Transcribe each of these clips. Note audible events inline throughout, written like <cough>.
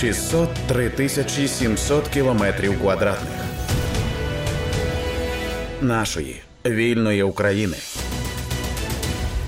603 тисячі 700 кілометрів квадратних нашої вільної України.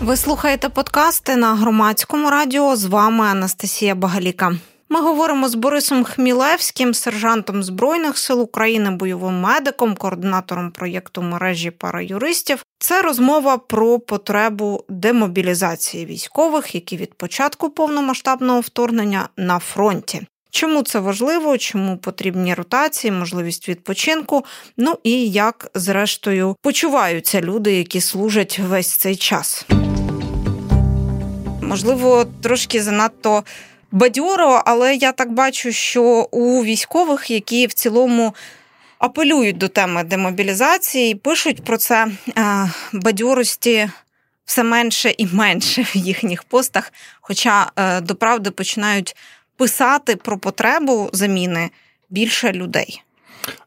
Ви слухаєте подкасти на громадському радіо. З вами Анастасія Багаліка. Ми говоримо з Борисом Хмілевським, сержантом Збройних сил України, бойовим медиком, координатором проєкту мережі параюристів. Це розмова про потребу демобілізації військових, які від початку повномасштабного вторгнення на фронті. Чому це важливо, чому потрібні ротації, можливість відпочинку? Ну і як, зрештою, почуваються люди, які служать весь цей час? Можливо, трошки занадто бадьоро, але я так бачу, що у військових, які в цілому апелюють до теми демобілізації, пишуть про це е, бадьорості. Все менше і менше в їхніх постах, хоча е, до правди починають писати про потребу заміни більше людей.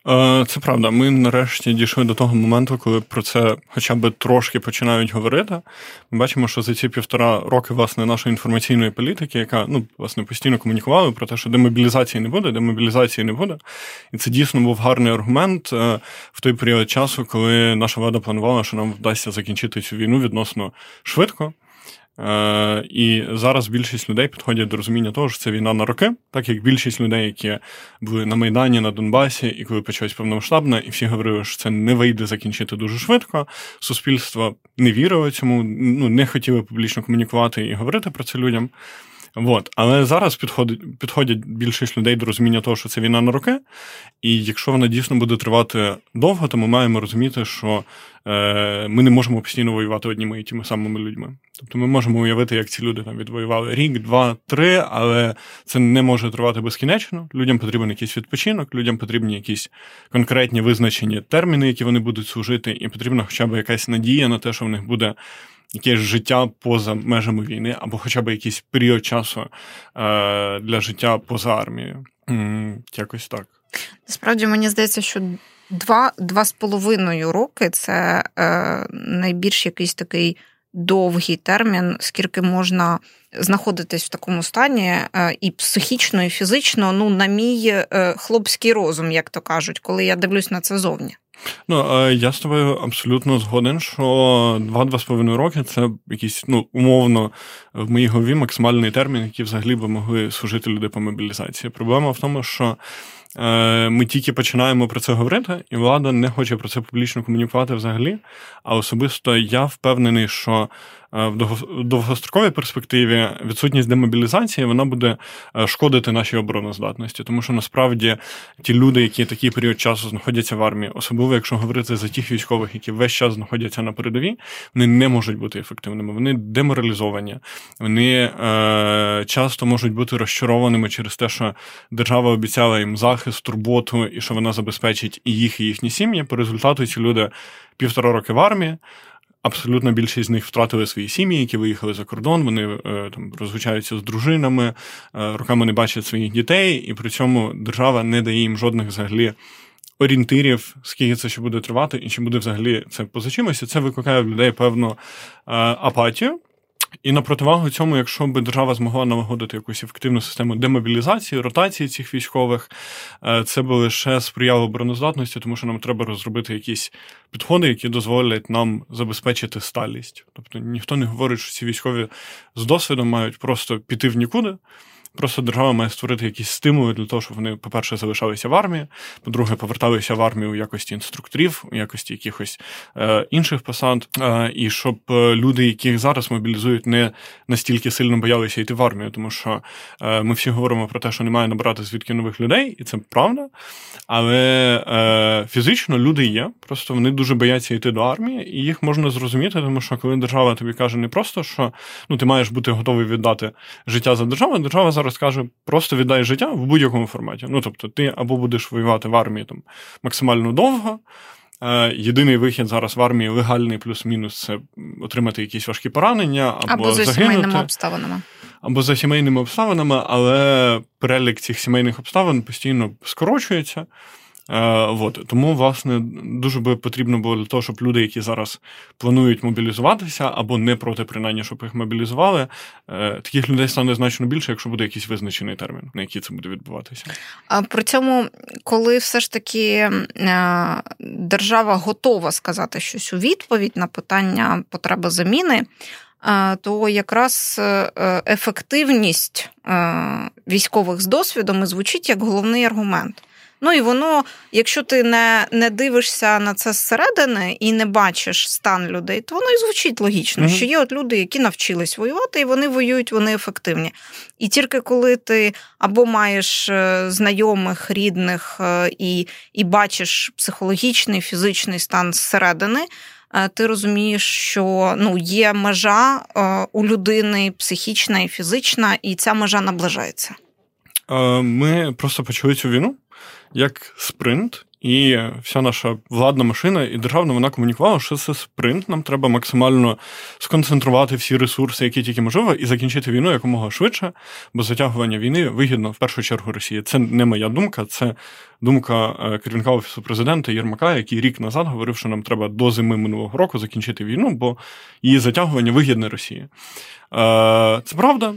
Е, це правда. Ми нарешті дійшли до того моменту, коли про це хоча б трошки починають говорити. Ми бачимо, що за ці півтора роки власне нашої інформаційної політики, яка ну власне постійно комунікувала про те, що демобілізації не буде, демобілізації не буде. І це дійсно був гарний аргумент е, в той період часу, коли наша влада планувала, що нам вдасться закінчити цю війну відносно швидко. Е, І зараз більшість людей підходять до розуміння того, що це війна на роки, так як більшість людей, які були на Майдані, на Донбасі, і коли почалось повномасштабне, і всі говорили, що це не вийде закінчити дуже швидко. Суспільство не вірило цьому, ну не хотіло публічно комунікувати і говорити про це людям. От. Але зараз підходить, підходять більшість людей до розуміння того, що це війна на роки, і якщо вона дійсно буде тривати довго, то ми маємо розуміти, що е, ми не можемо постійно воювати одніми і тими самими людьми. Тобто ми можемо уявити, як ці люди там відвоювали рік, два, три, але це не може тривати безкінечно. Людям потрібен якийсь відпочинок, людям потрібні якісь конкретні визначені терміни, які вони будуть служити, і потрібна хоча б якась надія на те, що в них буде якесь життя поза межами війни, або хоча б якийсь період часу е, для життя поза армією. Якось так. Насправді мені здається, що два два з половиною роки це е, найбільш якийсь такий довгий термін, скільки можна знаходитись в такому стані е, і психічно, і фізично, ну, на мій е, хлопський розум, як то кажуть, коли я дивлюсь на це зовні. Ну, я з тобою абсолютно згоден, що два-два з половиною роки це якийсь, ну, умовно, в моїй голові максимальний термін, який взагалі би могли служити люди по мобілізації. Проблема в тому, що е, ми тільки починаємо про це говорити, і влада не хоче про це публічно комунікувати взагалі. А особисто я впевнений, що Е, в довгостроковій перспективі відсутність демобілізації вона буде е, шкодити нашій обороноздатності, тому що насправді ті люди, які такий період часу знаходяться в армії, особливо якщо говорити за тих військових, які весь час знаходяться на передовій, вони не можуть бути ефективними. Вони деморалізовані, вони е, часто можуть бути розчарованими через те, що держава обіцяла їм захист, турботу і що вона забезпечить і їх, і їхні сім'ї. По результату ці люди півтора роки в армії. Абсолютно більшість з них втратили свої сім'ї, які виїхали за кордон. Вони е, там розлучаються з дружинами, е, роками не бачать своїх дітей, і при цьому держава не дає їм жодних взагалі орієнтирів, скільки це ще буде тривати, і чи буде взагалі це поза чимось. І Це викликає в людей певну е, апатію. І на противагу цьому, якщо би держава змогла налагодити якусь ефективну систему демобілізації, ротації цих військових, е, це би лише сприяло обороноздатності, тому що нам треба розробити якісь підходи, які дозволять нам забезпечити сталість. Тобто ніхто не говорить, що ці військові з досвідом мають просто піти в нікуди. Просто держава має створити якісь стимули для того, щоб вони, по-перше, залишалися в армії, по-друге, поверталися в армію у якості інструкторів, у якості якихось е, інших посад, е, і щоб е, люди, яких зараз мобілізують, не настільки сильно боялися йти в армію, тому що е, ми всі говоримо про те, що немає набирати звідки нових людей, і це правда. Але е, фізично люди є, просто вони дуже бояться йти до армії, і їх можна зрозуміти, тому що коли держава тобі каже не просто, що ну ти маєш бути готовий віддати життя за державу, держава зараз каже, просто віддай життя в будь-якому форматі. Ну тобто, ти або будеш воювати в армії там максимально довго. Е, єдиний вихід зараз в армії легальний плюс-мінус це отримати якісь важкі поранення, або, або за загинути, сімейними обставинами. Або за сімейними обставинами, але перелік цих сімейних обставин постійно скорочується. От. Тому, власне, дуже би потрібно було для того, щоб люди, які зараз планують мобілізуватися або не проти, принаймні, щоб їх мобілізували, таких людей стане значно більше, якщо буде якийсь визначений термін, на який це буде відбуватися. А при цьому, коли все ж таки держава готова сказати щось у відповідь на питання потреби заміни то якраз е, е, ефективність е, військових з досвідом і звучить як головний аргумент. Ну і воно, якщо ти не не дивишся на це зсередини і не бачиш стан людей, то воно і звучить логічно, mm-hmm. що є от люди, які навчились воювати, і вони воюють, вони ефективні. І тільки коли ти або маєш знайомих, рідних і, і бачиш психологічний, фізичний стан зсередини. Е, ти розумієш, що ну є межа е, у людини психічна і фізична, і ця межа наближається. Е, ми просто почали цю війну як спринт. І вся наша владна машина і державна вона комунікувала, що це спринт. Нам треба максимально сконцентрувати всі ресурси, які тільки можливо, і закінчити війну якомога швидше, бо затягування війни вигідно в першу чергу Росії. Це не моя думка, це думка е, керівника офісу президента Єрмака, який рік назад говорив, що нам треба до зими минулого року закінчити війну, бо її затягування вигідне Росії. Е, це правда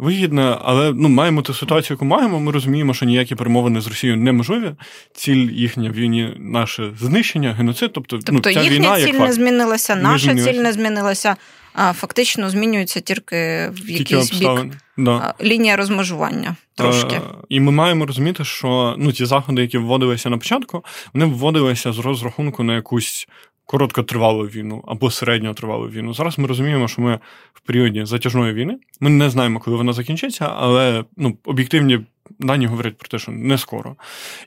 вигідне, але ну, маємо ту ситуацію, яку маємо. Ми розуміємо, що ніякі перемовини з Росією неможливі. Ціль їхня в війні наше знищення, геноцид. Тобто, тобто ну, ця їхня війна, ціль як не змінилася, наша змінилася. ціль не змінилася. А фактично змінюється тільки в якийсь бік да. лінія розмежування. Трошки. Е, і ми маємо розуміти, що ну, ті заходи, які вводилися на початку, вони вводилися з розрахунку на якусь короткотривалу війну або середньотривалу війну. Зараз ми розуміємо, що ми в періоді затяжної війни. Ми не знаємо, коли вона закінчиться, але ну, об'єктивні дані говорять про те, що не скоро.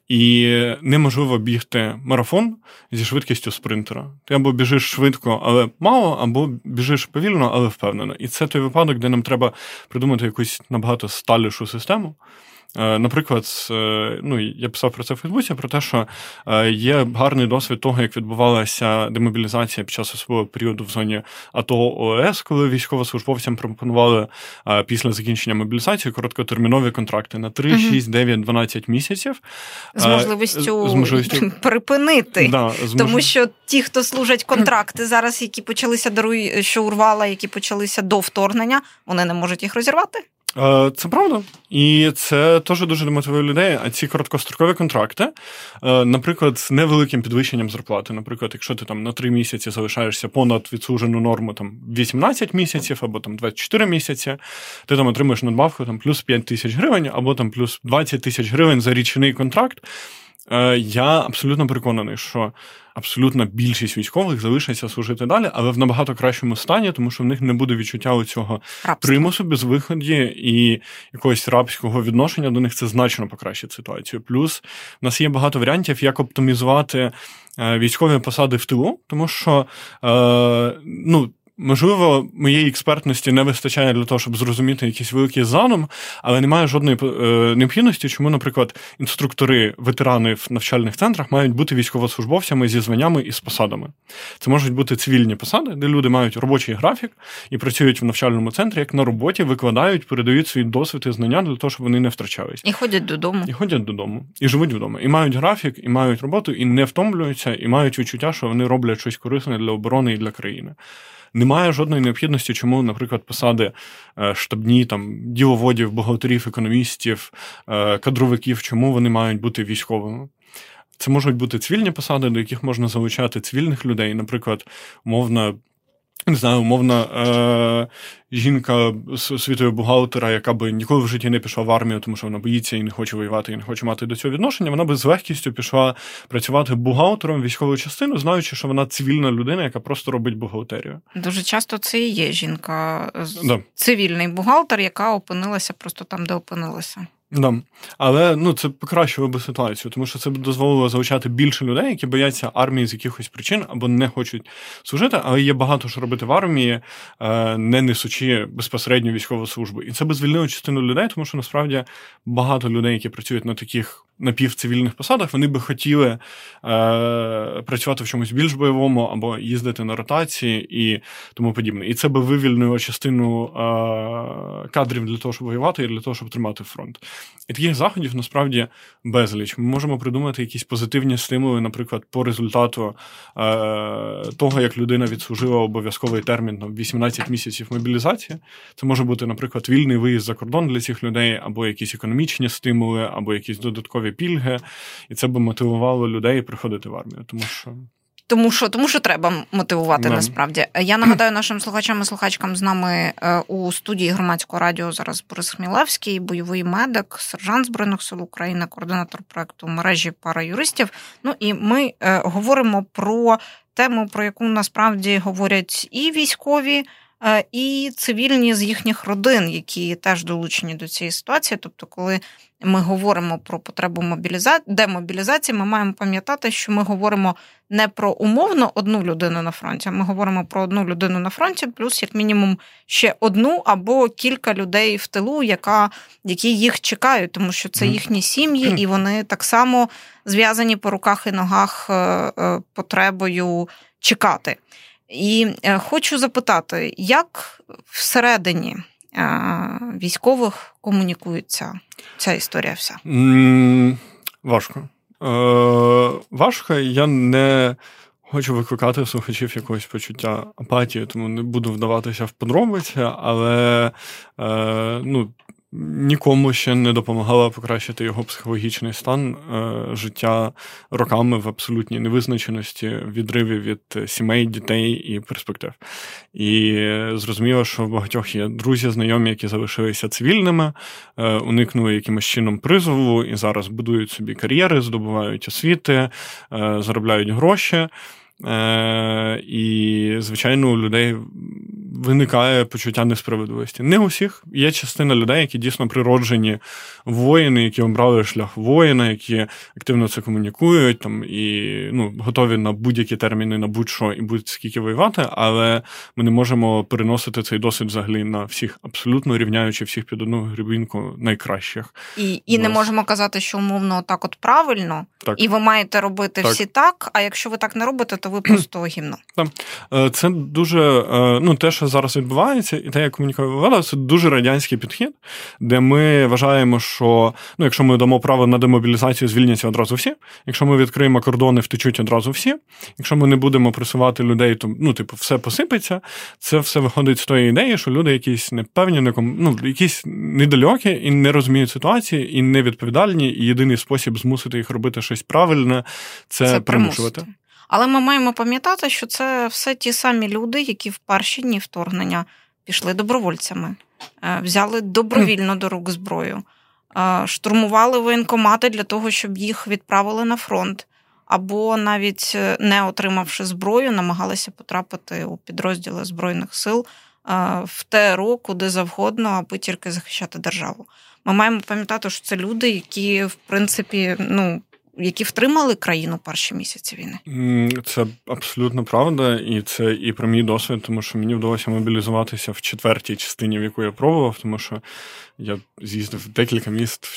І неможливо бігти марафон зі швидкістю спринтера. Ти або біжиш швидко, але мало, або біжиш повільно, але впевнено. І це той випадок, де нам треба придумати якусь набагато сталішу систему. Е, наприклад, е, ну я писав про це в Фейсбуці, про те, що е, є гарний досвід того, як відбувалася демобілізація під час свого періоду в зоні АТО ОС, коли військовослужбовцям пропонували після закінчення мобілізації короткотермінові контракти на 3, 6, 9, 12 місяців. З можливістю, з можливістю... <laughs> припинити, да, з тому що ті, хто служать контракти зараз, які почалися даруй, що урвала, які почалися до вторгнення, вони не можуть їх розірвати. Е, це правда, і це теж дуже демотивує людей. А ці короткострокові контракти, е, наприклад, з невеликим підвищенням зарплати. Наприклад, якщо ти там на 3 місяці залишаєшся понад відсужену норму там 18 місяців або там 24 місяці, ти там отримуєш надбавку там плюс 5 тисяч гривень, або там плюс 20 тисяч гривень за річний контракт. Е, я абсолютно переконаний, що абсолютна більшість військових залишиться служити далі, але в набагато кращому стані, тому що в них не буде відчуття цього примусу без виході і якогось рабського відношення до них це значно покращить ситуацію. Плюс в нас є багато варіантів, як оптимізувати е, військові посади в тилу, тому що е, ну. Можливо, моєї експертності не вистачає для того, щоб зрозуміти якийсь великий задум, але немає жодної е, необхідності, чому, наприклад, інструктори, ветерани в навчальних центрах мають бути військовослужбовцями зі званнями і з посадами. Це можуть бути цивільні посади, де люди мають робочий графік і працюють в навчальному центрі, як на роботі, викладають, передають свій досвід і знання для того, щоб вони не втрачались. І ходять додому. І ходять додому, і живуть вдома. І мають графік, і мають роботу, і не втомлюються, і мають відчуття, що вони роблять щось корисне для оборони і для країни немає жодної необхідності, чому, наприклад, посади е, штабні там діловодів, бухгалтерів, економістів, е, кадровиків, чому вони мають бути військовими. Це можуть бути цивільні посади, до яких можна залучати цивільних людей, наприклад, умовна не знаю, умовна е, жінка світового бухгалтера, яка би ніколи в житті не пішла в армію, тому що вона боїться і не хоче воювати, і не хоче мати до цього відношення. Вона би з легкістю пішла працювати бухгалтером військової частини, знаючи, що вона цивільна людина, яка просто робить бухгалтерію. Дуже часто це і є жінка, да. цивільний бухгалтер, яка опинилася просто там, де опинилася. Да. Але ну, це покращило би ситуацію, тому що це б дозволило залучати більше людей, які бояться армії з якихось причин або не хочуть служити, але є багато що робити в армії, е, не несучи безпосередньо військову службу. І це би звільнило частину людей, тому що насправді багато людей, які працюють на таких напівцивільних посадах, вони би хотіли е, працювати в чомусь більш бойовому або їздити на ротації і тому подібне. І це би вивільнило частину е, кадрів для того, щоб воювати, і для того, щоб тримати фронт. І таких заходів насправді безліч. Ми можемо придумати якісь позитивні стимули, наприклад, по результату е, того, як людина відслужила обов'язковий термін там, 18 місяців мобілізації. Це може бути, наприклад, вільний виїзд за кордон для цих людей, або якісь економічні стимули, або якісь додаткові пільги. І це би мотивувало людей приходити в армію, тому що. Тому що тому що треба мотивувати Не. насправді. Я нагадаю нашим слухачам і слухачкам з нами е, у студії громадського радіо зараз Борис Хмілевський, бойовий медик, сержант збройних сил України, координатор проекту мережі параюристів. Ну і ми е, говоримо про тему, про яку насправді говорять і військові. І цивільні з їхніх родин, які теж долучені до цієї ситуації. Тобто, коли ми говоримо про потребу мобіліза... демобілізації, ми маємо пам'ятати, що ми говоримо не про умовно одну людину на фронті, а ми говоримо про одну людину на фронті, плюс як мінімум ще одну або кілька людей в тилу, яка, які їх чекають, тому що це їхні сім'ї, і вони так само зв'язані по руках і ногах е, е, потребою чекати. І е, хочу запитати, як всередині е, військових комунікується ця історія вся? Важко. Е, важко, я не хочу викликати слухачів якогось почуття апатії, тому не буду вдаватися в подробиці, але е, ну, нікому ще не допомагало покращити його психологічний стан е, життя роками в абсолютній невизначеності, відриві від сімей, дітей і перспектив. І зрозуміло, що в багатьох є друзі, знайомі, які залишилися цивільними, е, уникнули якимось чином призову і зараз будують собі кар'єри, здобувають освіти, е, заробляють гроші. І, звичайно, у людей виникає почуття несправедливості. Не у всіх. Є частина людей, які дійсно природжені воїни, які обрали шлях воїна, які активно це комунікують там, і ну, готові на будь-які терміни, на будь-що і будь-скільки воювати, але ми не можемо переносити цей досвід взагалі на всіх, абсолютно рівняючи всіх під одну грибінку найкращих. І і не можемо казати, що умовно так от правильно, Так. і ви маєте робити Так. всі так. А якщо ви так не робите, то ви просто <clears throat> гімно. Е, Це дуже е, ну, те, що зараз відбувається, і те, як комунікує влада, це дуже радянський підхід, де ми вважаємо, що ну, якщо ми дамо право на демобілізацію, звільняться одразу всі. Якщо ми відкриємо кордони, втечуть одразу всі. Якщо ми не будемо пресувати людей, то ну, типу, все посипеться. Це все виходить з тої ідеї, що люди якісь непевні, неком... ну, якісь недалекі і не розуміють ситуації, і невідповідальні. І єдиний спосіб змусити їх робити щось правильне це, Це примушувати. примусити. Але ми маємо пам'ятати, що це все ті самі люди, які в перші дні вторгнення пішли добровольцями, е, взяли добровільно до рук зброю, е, штурмували воєнкомати для того, щоб їх відправили на фронт, або навіть е, не отримавши зброю, намагалися потрапити у підрозділи Збройних сил в ТРО, куди завгодно, аби тільки захищати державу. Ми маємо пам'ятати, що це люди, які, в принципі, ну. Які втримали країну перші місяці війни, Це абсолютно правда, і це і про мій досвід, тому що мені вдалося мобілізуватися в четвертій частині, в яку я пробував, тому що я з'їздив декілька міст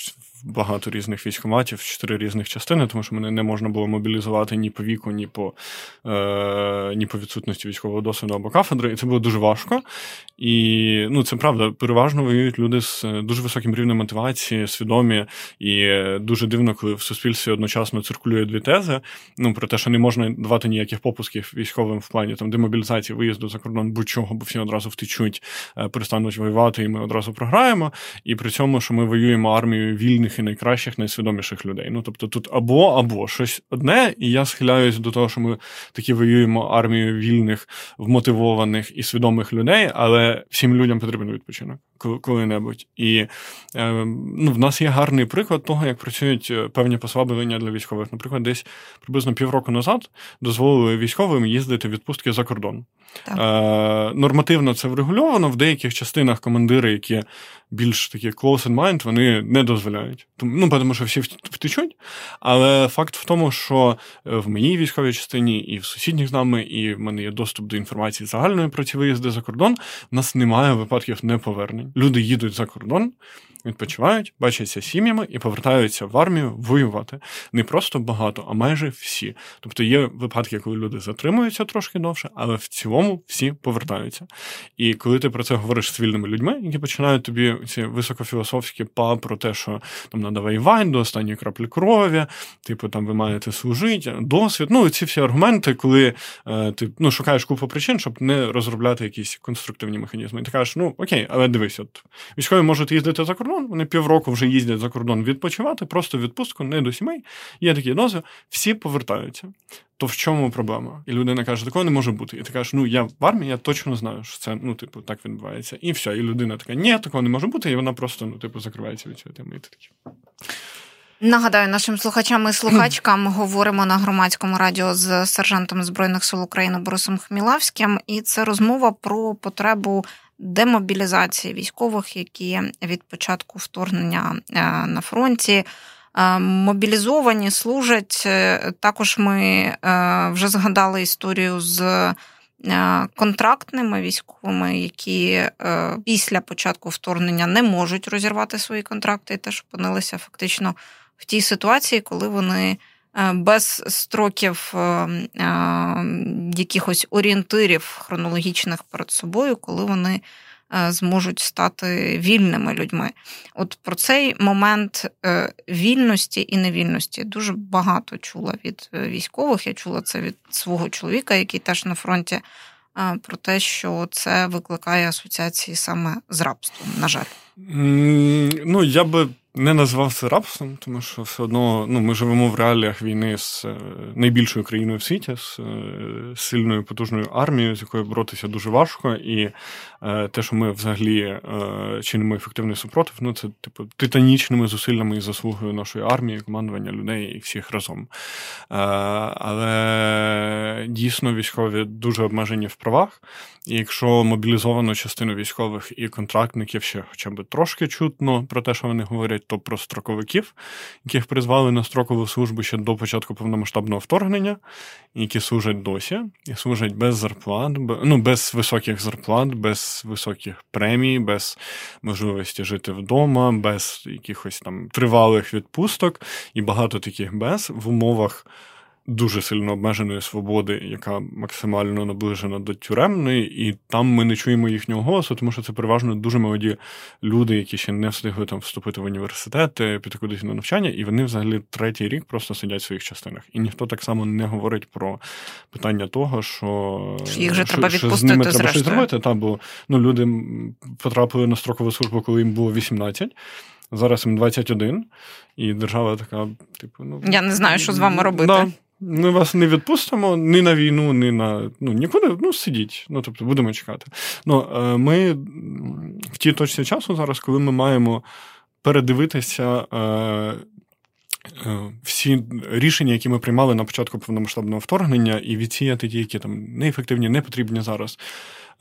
багато різних військоматів, чотири різних частини, тому що мене не можна було мобілізувати ні по віку, ні по е, ні по відсутності військового досвіду або кафедри. І це було дуже важко. І ну, це правда, переважно воюють люди з е, дуже високим рівнем мотивації, свідомі, і е, дуже дивно, коли в суспільстві одночасно циркулює дві тези. Ну про те, що не можна давати ніяких попусків військовим в плані там демобілізації, виїзду за кордон будь-чого, бо всі одразу втечуть, е, перестануть воювати, і ми одразу програємо. І при цьому, що ми воюємо армією вільних і найкращих, найсвідоміших людей. Ну тобто тут або або щось одне, і я схиляюсь до того, що ми таки воюємо армією вільних, вмотивованих і свідомих людей, але всім людям потрібен відпочинок коли- коли-небудь. І е, ну, в нас є гарний приклад того, як працюють е, певні послаблення для військових. Наприклад, десь приблизно півроку назад дозволили військовим їздити в відпустки за кордон. Так. Е, нормативно це врегульовано. В деяких частинах командири, які більш такі close in mind, вони не дозволяють. Ну, тому що всі втечуть. Але факт в тому, що е, в моїй військовій частині і в сусідніх з нами, і в мене є доступ до інформації загальної про ці виїзди за кордон. В нас немає випадків неповернень. Люди їдуть за кордон відпочивають, бачаться сім'ями і повертаються в армію воювати. Не просто багато, а майже всі. Тобто є випадки, коли люди затримуються трошки довше, але в цілому всі повертаються. І коли ти про це говориш з вільними людьми, які починають тобі ці високофілософські па про те, що там надо воювати до останньої краплі крові, типу там ви маєте служити, досвід. Ну, ці всі аргументи, коли е, ти ну, шукаєш купу причин, щоб не розробляти якісь конструктивні механізми. І ти кажеш, ну окей, але дивись, от військові можуть їздити за кордон вони півроку вже їздять за кордон відпочивати, просто відпустку, не до сімей. Є такі дозвіл, всі повертаються. То в чому проблема? І людина каже, такого не може бути. І ти кажеш, ну я в армії, я точно знаю, що це ну, типу, так відбувається. І все. І людина така, ні, такого не може бути, і вона просто ну, типу, закривається від цієї теми. І такі. Нагадаю, нашим слухачам і слухачкам <clears throat> говоримо на громадському радіо з сержантом Збройних сил України Борисом Хмілавським, і це розмова про потребу демобілізації військових, які від початку вторгнення е, на фронті. Е, мобілізовані служать. Е, також ми вже згадали історію з контрактними військовими, які після початку вторгнення не можуть розірвати свої контракти, і теж опинилися фактично в тій ситуації, коли вони Е, без строків е, е, якихось орієнтирів хронологічних перед собою, коли вони зможуть стати вільними людьми. От про цей момент вільності і невільності дуже багато чула від військових. Я чула це від свого чоловіка, який теж на фронті. Про те, що це викликає асоціації саме з рабством, на жаль, ну я би не назвав це рабством, тому що все одно ну, ми живемо в реаліях війни з е, найбільшою країною в світі, з е, сильною потужною армією, з якою боротися дуже важко. І е, те, що ми взагалі чинимо ефективний супротив, ну це типу титанічними зусиллями і заслугою нашої армії, командування людей і всіх разом. Але дійсно військові дуже обмежені в правах. І якщо мобілізовано частину військових і контрактників ще хоча б трошки чутно про те, що вони говорять, то про строковиків, яких призвали на строкову службу ще до початку повномасштабного вторгнення, які служать досі, і служать без зарплат, ну, без високих зарплат, без високих премій, без можливості жити вдома, без якихось там тривалих відпусток, і багато таких без в умовах дуже сильно обмеженої свободи, яка максимально наближена до тюремної, і там ми не чуємо їхнього голосу, тому що це переважно дуже молоді люди, які ще не встигли там вступити в університет, піти кудись на навчання, і вони взагалі третій рік просто сидять в своїх частинах. І ніхто так само не говорить про питання того, що їх же треба відпустити з ними треба щось зробити. Та, бо ну, люди потрапили на строкову службу, коли їм було 18. Зараз їм 21, і держава така, типу, ну я не знаю, що з вами робити. Да, ми вас не відпустимо ні на війну, ні на ну нікуди. Ну сидіть. Ну тобто будемо чекати. Ну е, ми в тій точці часу зараз, коли ми маємо передивитися. Е, е, всі рішення, які ми приймали на початку повномасштабного вторгнення, і відсіяти ті, які там неефективні, не потрібні зараз.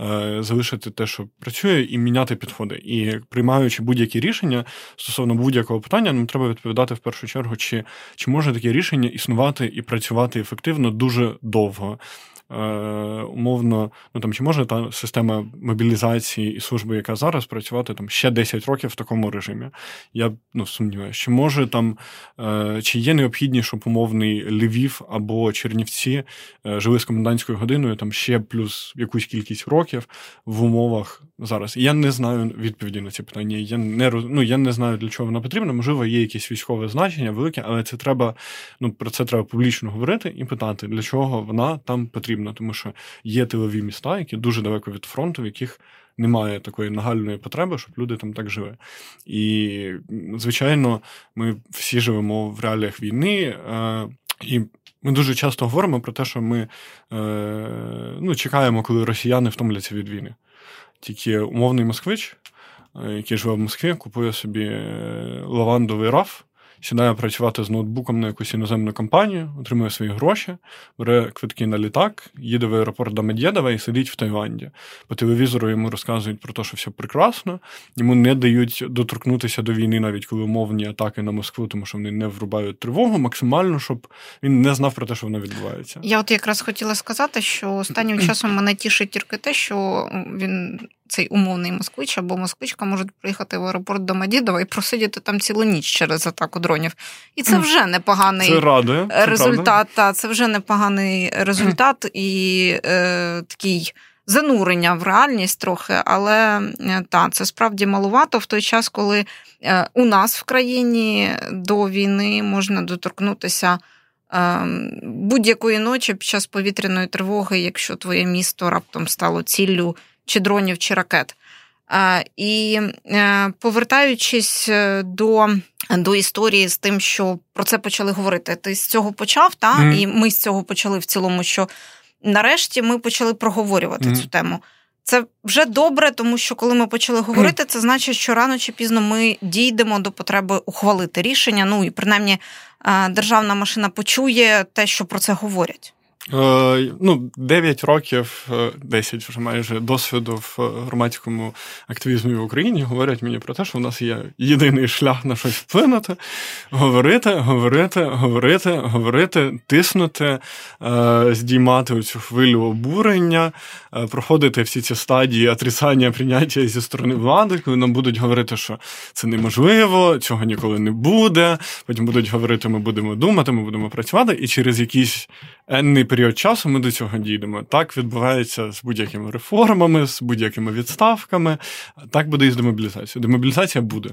Е, залишити те, що працює, і міняти підходи. І приймаючи будь-які рішення стосовно будь-якого питання, нам треба відповідати в першу чергу, чи, чи може таке рішення існувати і працювати ефективно дуже довго. Е, умовно, ну там чи може та система мобілізації і служби, яка зараз працювати там ще 10 років в такому режимі? Я ну, сумніваюся, чи може там е, чи є необхідність, щоб умовний Львів або Чернівці е, жили з комендантською годиною там ще плюс якусь кількість років в умовах зараз? Я не знаю відповіді на ці питання. Я не ну, я не знаю, для чого вона потрібна. Можливо, є якесь військове значення велике, але це треба. Ну про це треба публічно говорити і питати, для чого вона там потрібна потрібно, тому що є тилові міста, які дуже далеко від фронту, в яких немає такої нагальної потреби, щоб люди там так жили. І, звичайно, ми всі живемо в реаліях війни. Е, і ми дуже часто говоримо про те, що ми е, ну, чекаємо, коли росіяни втомляться від війни. Тільки умовний москвич, е, який живе в Москві, купує собі лавандовий раф сідає працювати з ноутбуком на якусь іноземну компанію, отримує свої гроші, бере квитки на літак, їде в аеропорт до Медєдова і сидить в Таїланді. По телевізору йому розказують про те, що все прекрасно, йому не дають доторкнутися до війни, навіть коли умовні атаки на Москву, тому що вони не врубають тривогу, максимально, щоб він не знав про те, що воно відбувається. Я от якраз хотіла сказати, що останнім <clears throat> часом мене тішить тільки те, що він цей умовний москвич або москвичка можуть приїхати в аеропорт до Мадідова і просидіти там цілу ніч через атаку дронів. І це вже непоганий це радує, це результат. Та, це вже непоганий результат <clears throat> і е, такий. Занурення в реальність трохи, але е, та це справді малувато в той час, коли е, у нас в країні до війни можна доторкнутися ем, будь-якої ночі під час повітряної тривоги, якщо твоє місто раптом стало ціллю чи дронів, чи ракет. І е, повертаючись е, до до історії з тим, що про це почали говорити, ти з цього почав, та? Mm. і ми з цього почали в цілому, що нарешті ми почали проговорювати mm. цю тему. Це вже добре, тому що коли ми почали говорити, це значить, що рано чи пізно ми дійдемо до потреби ухвалити рішення. Ну і принаймні державна машина почує те, що про це говорять. Е, ну, 9 років, 10 е, вже майже досвіду в громадському активізмі в Україні говорять мені про те, що в нас є єдиний шлях на щось вплинути, говорити, говорити, говорити, говорити, тиснути, е, здіймати цю хвилю обурення, проходити всі ці стадії отрицання прийняття зі сторони влади, коли нам будуть говорити, що це неможливо, цього ніколи не буде. Потім будуть говорити, ми будемо думати, ми будемо працювати, і через якийсь енний період часу ми до цього дійдемо. Так відбувається з будь-якими реформами, з будь-якими відставками. Так буде і з демобілізацією. Демобілізація буде.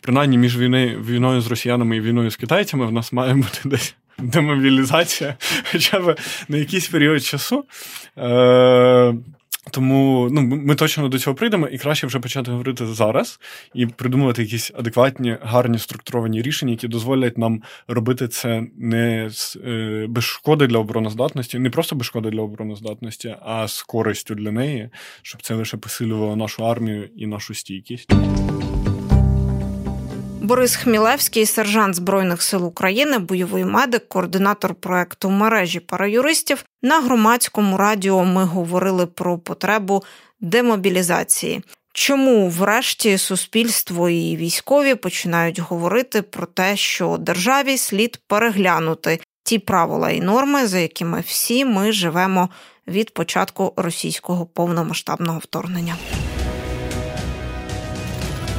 Принаймні, між війни, війною з росіянами і війною з китайцями в нас має бути десь. <laughs> Демобілізація, хоча б на якийсь період часу. Е, тому ну, ми точно до цього прийдемо, і краще вже почати говорити зараз і придумувати якісь адекватні, гарні структуровані рішення, які дозволять нам робити це не з, е, без шкоди для обороноздатності, не просто без шкоди для обороноздатності, а з користю для неї, щоб це лише посилювало нашу армію і нашу стійкість. Борис Хмілевський, сержант Збройних сил України, бойовий медик, координатор проекту мережі параюристів. На громадському радіо ми говорили про потребу демобілізації. Чому, врешті, суспільство і військові починають говорити про те, що державі слід переглянути ті правила і норми, за якими всі ми живемо від початку російського повномасштабного вторгнення?